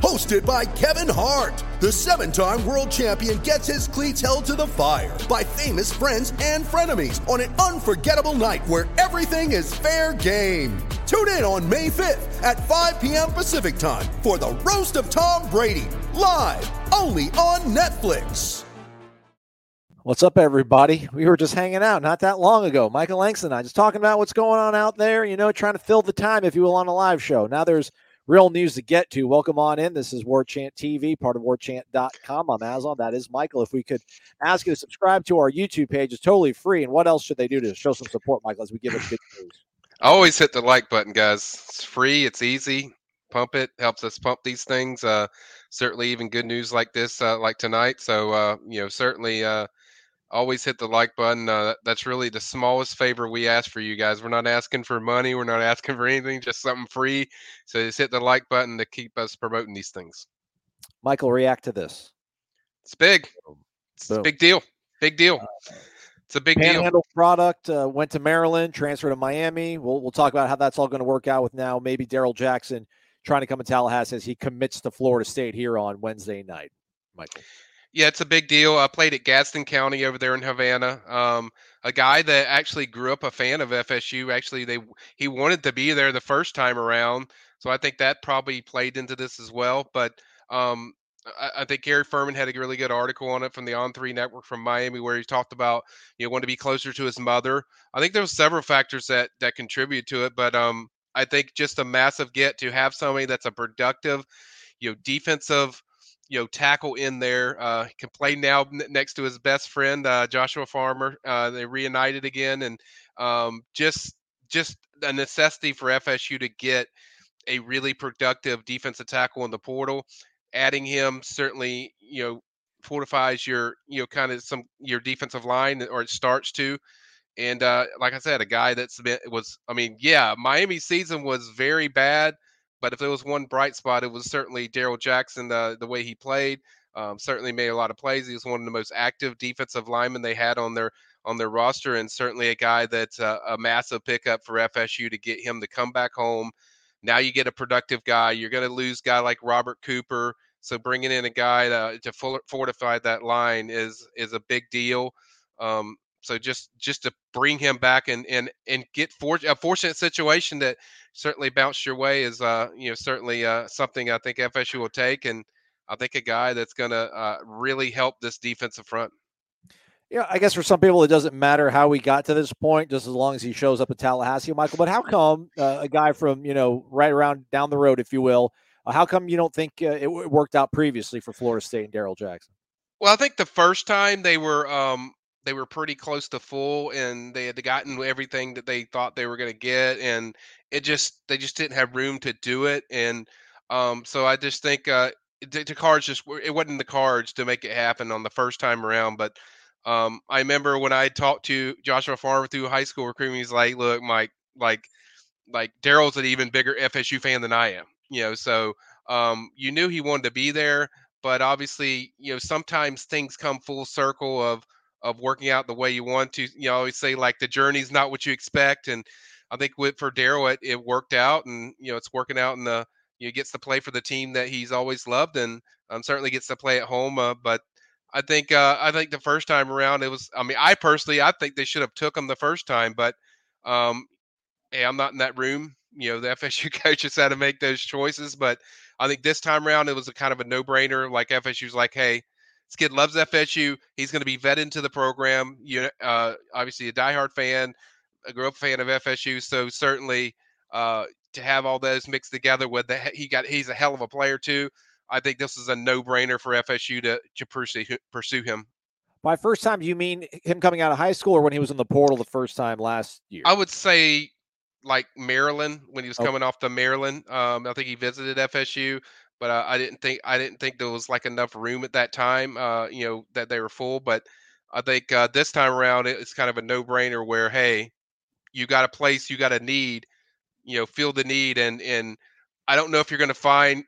Hosted by Kevin Hart, the seven time world champion gets his cleats held to the fire by famous friends and frenemies on an unforgettable night where everything is fair game. Tune in on May 5th at 5 p.m. Pacific time for the Roast of Tom Brady, live only on Netflix. What's up, everybody? We were just hanging out not that long ago. Michael Langston and I just talking about what's going on out there, you know, trying to fill the time, if you will, on a live show. Now there's real news to get to. Welcome on in. This is War Chant TV, part of warchant.com. I'm Amazon. That is Michael. If we could ask you to subscribe to our YouTube page, it's totally free. And what else should they do to show some support, Michael, as we give it big news? Always hit the like button, guys. It's free. It's easy. Pump it. Helps us pump these things. Uh, certainly, even good news like this, uh, like tonight. So, uh, you know, certainly uh, always hit the like button. Uh, that's really the smallest favor we ask for you guys. We're not asking for money. We're not asking for anything. Just something free. So just hit the like button to keep us promoting these things. Michael, react to this. It's big. It's a big deal. Big deal. It's a big deal. Panhandle product uh, went to Maryland, transferred to Miami. We'll, we'll talk about how that's all going to work out with now maybe Darrell Jackson trying to come to Tallahassee as he commits to Florida State here on Wednesday night. Michael. Yeah, it's a big deal. I played at Gadsden County over there in Havana. Um, a guy that actually grew up a fan of FSU. Actually, they he wanted to be there the first time around, so I think that probably played into this as well. But um, I, I think Gary Ferman had a really good article on it from the On Three Network from Miami, where he talked about you know want to be closer to his mother. I think there was several factors that that contribute to it, but um, I think just a massive get to have somebody that's a productive, you know, defensive you know tackle in there. Uh, can play now next to his best friend uh, Joshua Farmer. Uh, they reunited again, and um, just just a necessity for FSU to get a really productive defensive tackle in the portal. Adding him certainly you know fortifies your you know kind of some your defensive line, or it starts to. And uh, like I said, a guy that's been was I mean, yeah, Miami season was very bad. But if there was one bright spot, it was certainly Darrell Jackson, the the way he played. Um, certainly made a lot of plays. He was one of the most active defensive linemen they had on their on their roster, and certainly a guy that's a, a massive pickup for FSU to get him to come back home. Now you get a productive guy. You're going to lose guy like Robert Cooper, so bringing in a guy to, to fortify that line is is a big deal. Um, so just just to bring him back and and and get for, a fortunate situation that certainly bounced your way is uh you know certainly uh something I think FSU will take and I think a guy that's going to uh, really help this defensive front. Yeah, I guess for some people it doesn't matter how we got to this point, just as long as he shows up at Tallahassee, Michael. But how come uh, a guy from you know right around down the road, if you will, uh, how come you don't think uh, it, w- worked out previously for Florida State and Darrell Jackson? Well, I think the first time they were um they were pretty close to full and they had gotten everything that they thought they were going to get and it just they just didn't have room to do it and um so I just think uh the, the cards just it wasn't the cards to make it happen on the first time around but um I remember when I talked to Joshua Farmer through high school recruiting he's like look Mike like like Darrell's an even bigger FSU fan than I am you know so um you knew he wanted to be there but obviously you know sometimes things come full circle of of working out the way you want to you know always say like the journey's not what you expect and i think with for darrell it, it worked out and you know it's working out in the you know, gets to play for the team that he's always loved and um, certainly gets to play at home uh, but i think uh, i think the first time around it was i mean i personally i think they should have took him the first time but um hey i'm not in that room you know the fsu coaches had to make those choices but i think this time around it was a kind of a no-brainer like fsu's like hey this kid loves FSU. He's going to be vetted into the program. You uh, obviously a diehard fan, a grew up fan of FSU. So certainly uh, to have all those mixed together with the he got he's a hell of a player too. I think this is a no brainer for FSU to to pursue pursue him. By first time, do you mean him coming out of high school or when he was in the portal the first time last year? I would say like Maryland when he was Okay. coming off the Maryland. Um, I think he visited FSU, but uh, I didn't think I didn't think there was like enough room at that time. Uh, you know that they were full, but I think uh, this time around it's kind of a no brainer where hey, you got a place, you got a need, you know, feel the need, and and I don't know if you're going to find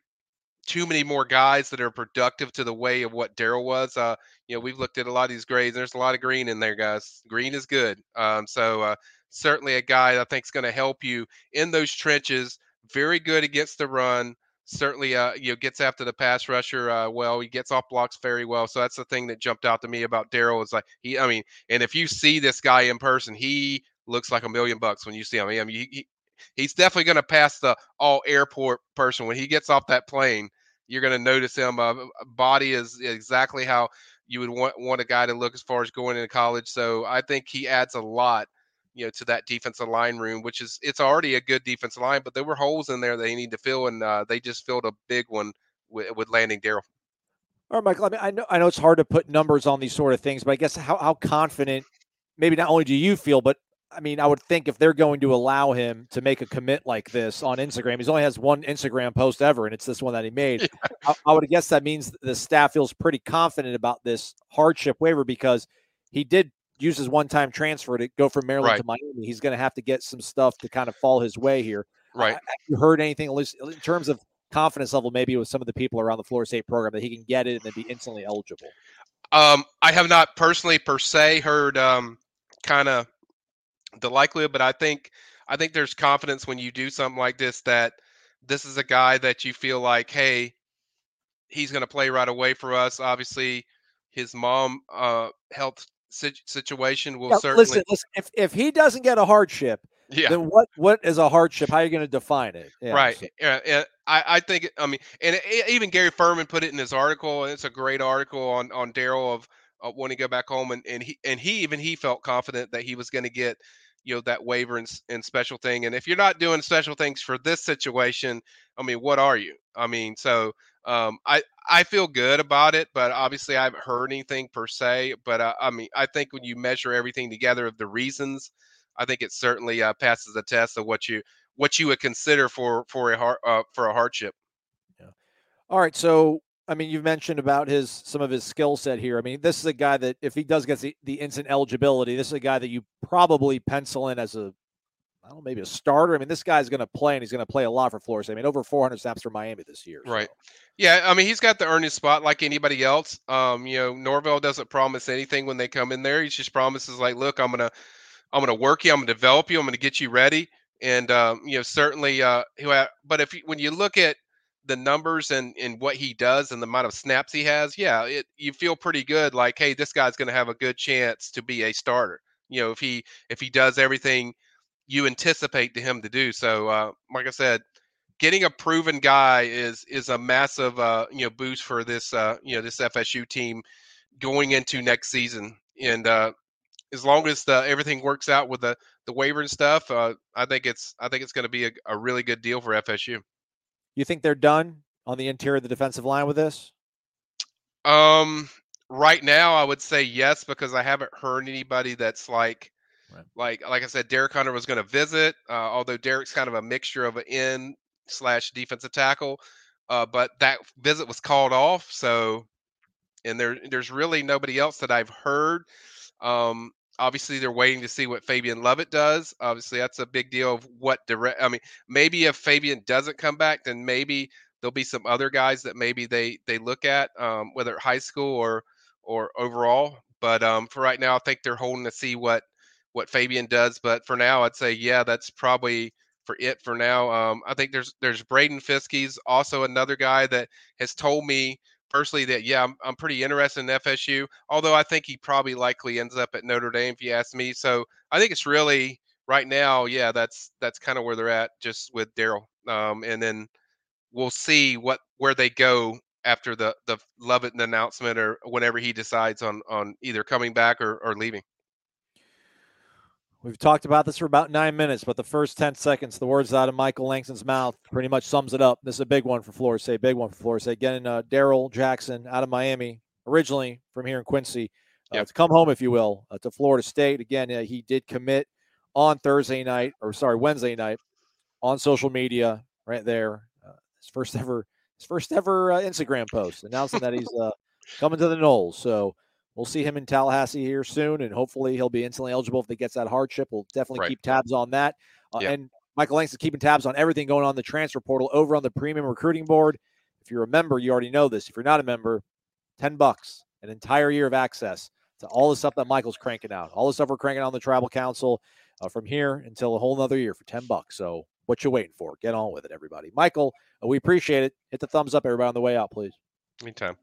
too many more guys that are productive to the way of what Darrell was. Uh, you know, we've looked at a lot of these grades. There's a lot of green in there, guys. Green is good. Um, so uh, certainly a guy that I think is going to help you in those trenches. Very good against the run. Certainly, uh, you know, gets after the pass rusher uh, well. He gets off blocks very well. So that's the thing that jumped out to me about Darrell is like he. I mean, and if you see this guy in person, he looks like a million bucks when you see him. I mean, he, he, he's definitely going to pass the all airport person when he gets off that plane. You're going to notice him. Uh, body is exactly how you would want want a guy to look as far as going into college. So I think he adds a lot, you know, to that defensive line room, which is it's already a good defensive line, but there were holes in there they need to fill, and uh, they just filled a big one with, with landing Darrell. All right, Michael. I mean, I know I know it's hard to put numbers on these sort of things, but I guess how how confident, maybe not only do you feel, but I mean, I would think if they're going to allow him to make a commit like this on Instagram, he's only has one Instagram post ever, and it's this one that he made. I, I would guess that means the staff feels pretty confident about this hardship waiver because he did use his one-time transfer to go from Maryland Right. to Miami. He's going to have to get some stuff to kind of fall his way here. Right. Have you heard anything, at least in terms of confidence level, maybe with some of the people around the Florida State program that he can get it and then be instantly eligible? Um, I have not personally per se heard um, kind of the likelihood, but I think I think there's confidence when you do something like this that this is a guy that you feel like, hey, he's going to play right away for us. Obviously, his mom uh, health situation will certainly, listen, listen. If if he doesn't get a hardship, yeah, then what what is a hardship? How are you going to define it? Yeah, right. so- Yeah, yeah, I, I think I mean, and it, even Gary Ferman put it in his article, and it's a great article on on Darrell of uh, when he go back home, and and he and he even he felt confident that he was going to get you know that waiver and, and special thing. And if you're not doing special things for this situation, I mean, what are you? I mean, so um, I I feel good about it, but obviously I haven't heard anything per se. But uh, I mean, I think when you measure everything together of the reasons, I think it certainly uh, passes the test of what you what you would consider for for a har- uh, for a hardship. All right. So, I mean, you've mentioned about his some of his skill set here. I mean, this is a guy that if he does get the, the instant eligibility, this is a guy that you probably pencil in as a, I don't know, maybe a starter. I mean, this guy's going to play and he's going to play a lot for Florida. State. I mean, over 400 snaps for Miami this year. so- Right. Yeah, I mean he's got the earning spot like anybody else. Um, you know, Norvell doesn't promise anything when they come in there. He just promises like, look, I'm gonna I'm gonna work you, I'm gonna develop you, I'm gonna get you ready. And um, you know, certainly uh but if when you look at the numbers and and what he does and the amount of snaps he has, yeah, it you feel pretty good like, hey, this guy's gonna have a good chance to be a starter. You know, if he if he does everything you anticipate to him to do. So uh like I said, getting a proven guy is is a massive uh you know boost for this uh you know this FSU team going into next season and uh as long as the, everything works out with the the waiver and stuff uh I think it's I think it's going to be a, a really good deal for FSU. You think they're done on the interior of the defensive line with this? Um right now I would say yes because I haven't heard anybody that's like Right. like like I said Derek Hunter was going to visit uh, although Derek's kind of a mixture of an end slash defensive tackle uh, but that visit was called off so and there there's really nobody else that I've heard um obviously they're waiting to see what Fabian Lovett does obviously that's a big deal of what direct I mean maybe if Fabian doesn't come back then maybe there'll be some other guys that maybe they they look at um, whether high school or or overall but um, for right now I think they're holding to see what what Fabian does but for now I'd say yeah that's probably for it for now um, I think there's there's Braden Fiskey's also another guy that has told me personally that yeah I'm, I'm pretty interested in FSU although I think he probably likely ends up at Notre Dame if you ask me so I think it's really right now yeah that's that's kind of where they're at just with Darrell um, and then we'll see what where they go after the the Lovett announcement or whenever he decides on on either coming back or, or leaving. We've talked about this for about nine minutes, but the first 10 seconds, the words out of Michael Langston's mouth pretty much sums it up. This is a big one for Florida State, big one for Florida State. Getting uh, Darrell Jackson out of Miami, originally from here in Quincy, uh, Yep. to come home, if you will, uh, to Florida State. Again, uh, he did commit on Thursday night, or sorry, Wednesday night, on social media, right there. Uh, his first ever, his first ever uh, Instagram post announcing that he's uh, coming to the Noles. So we'll see him in Tallahassee here soon, and hopefully he'll be instantly eligible if he gets that hardship. We'll definitely Right. keep tabs on that. Uh, Yeah. And Michael Langston keeping tabs on everything going on in the transfer portal over on the premium recruiting board. If you're a member, you already know this. If you're not a member, 10 bucks, an entire year of access to all the stuff that Michael's cranking out, all the stuff we're cranking out on the Tribal Council uh, from here until a whole nother year for 10 bucks. So what you waiting for? Get on with it, everybody. Michael, uh, we appreciate it. Hit the thumbs up, everybody, on the way out, please. Anytime.